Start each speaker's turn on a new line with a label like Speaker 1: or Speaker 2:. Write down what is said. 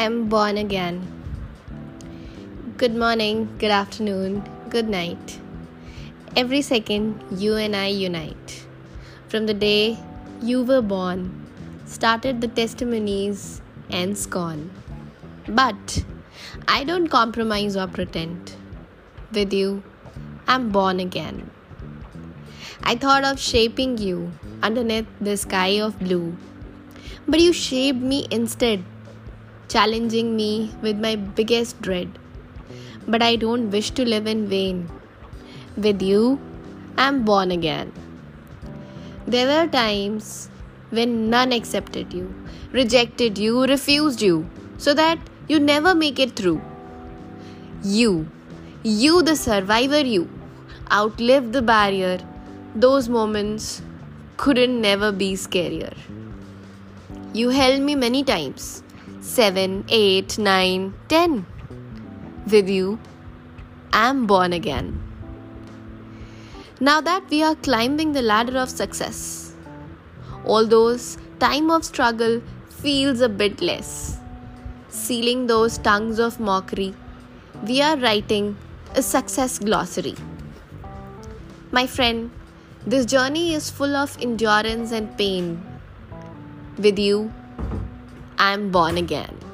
Speaker 1: I am born again. Good morning, good afternoon, good night. Every second, you and I unite. From the day you were born, started the testimonies and scorn. But I don't compromise or pretend. With you, I'm born again. I thought of shaping you underneath the sky of blue. But you shaped me instead, challenging me with my biggest dread. But I don't wish to live in vain. With you, I'm born again. There were times when none accepted you, rejected you, refused you, so that you never make it through. You, you, the survivor, you, outlived the barrier. Those moments couldn't never be scarier. You held me many times seven, eight, nine, ten. With you, I'm born again. Now that we are climbing the ladder of success, all those time of struggle feels a bit less. Sealing those tongues of mockery, we are writing a success glossary. My friend, this journey is full of endurance and pain. With you, I'm born again.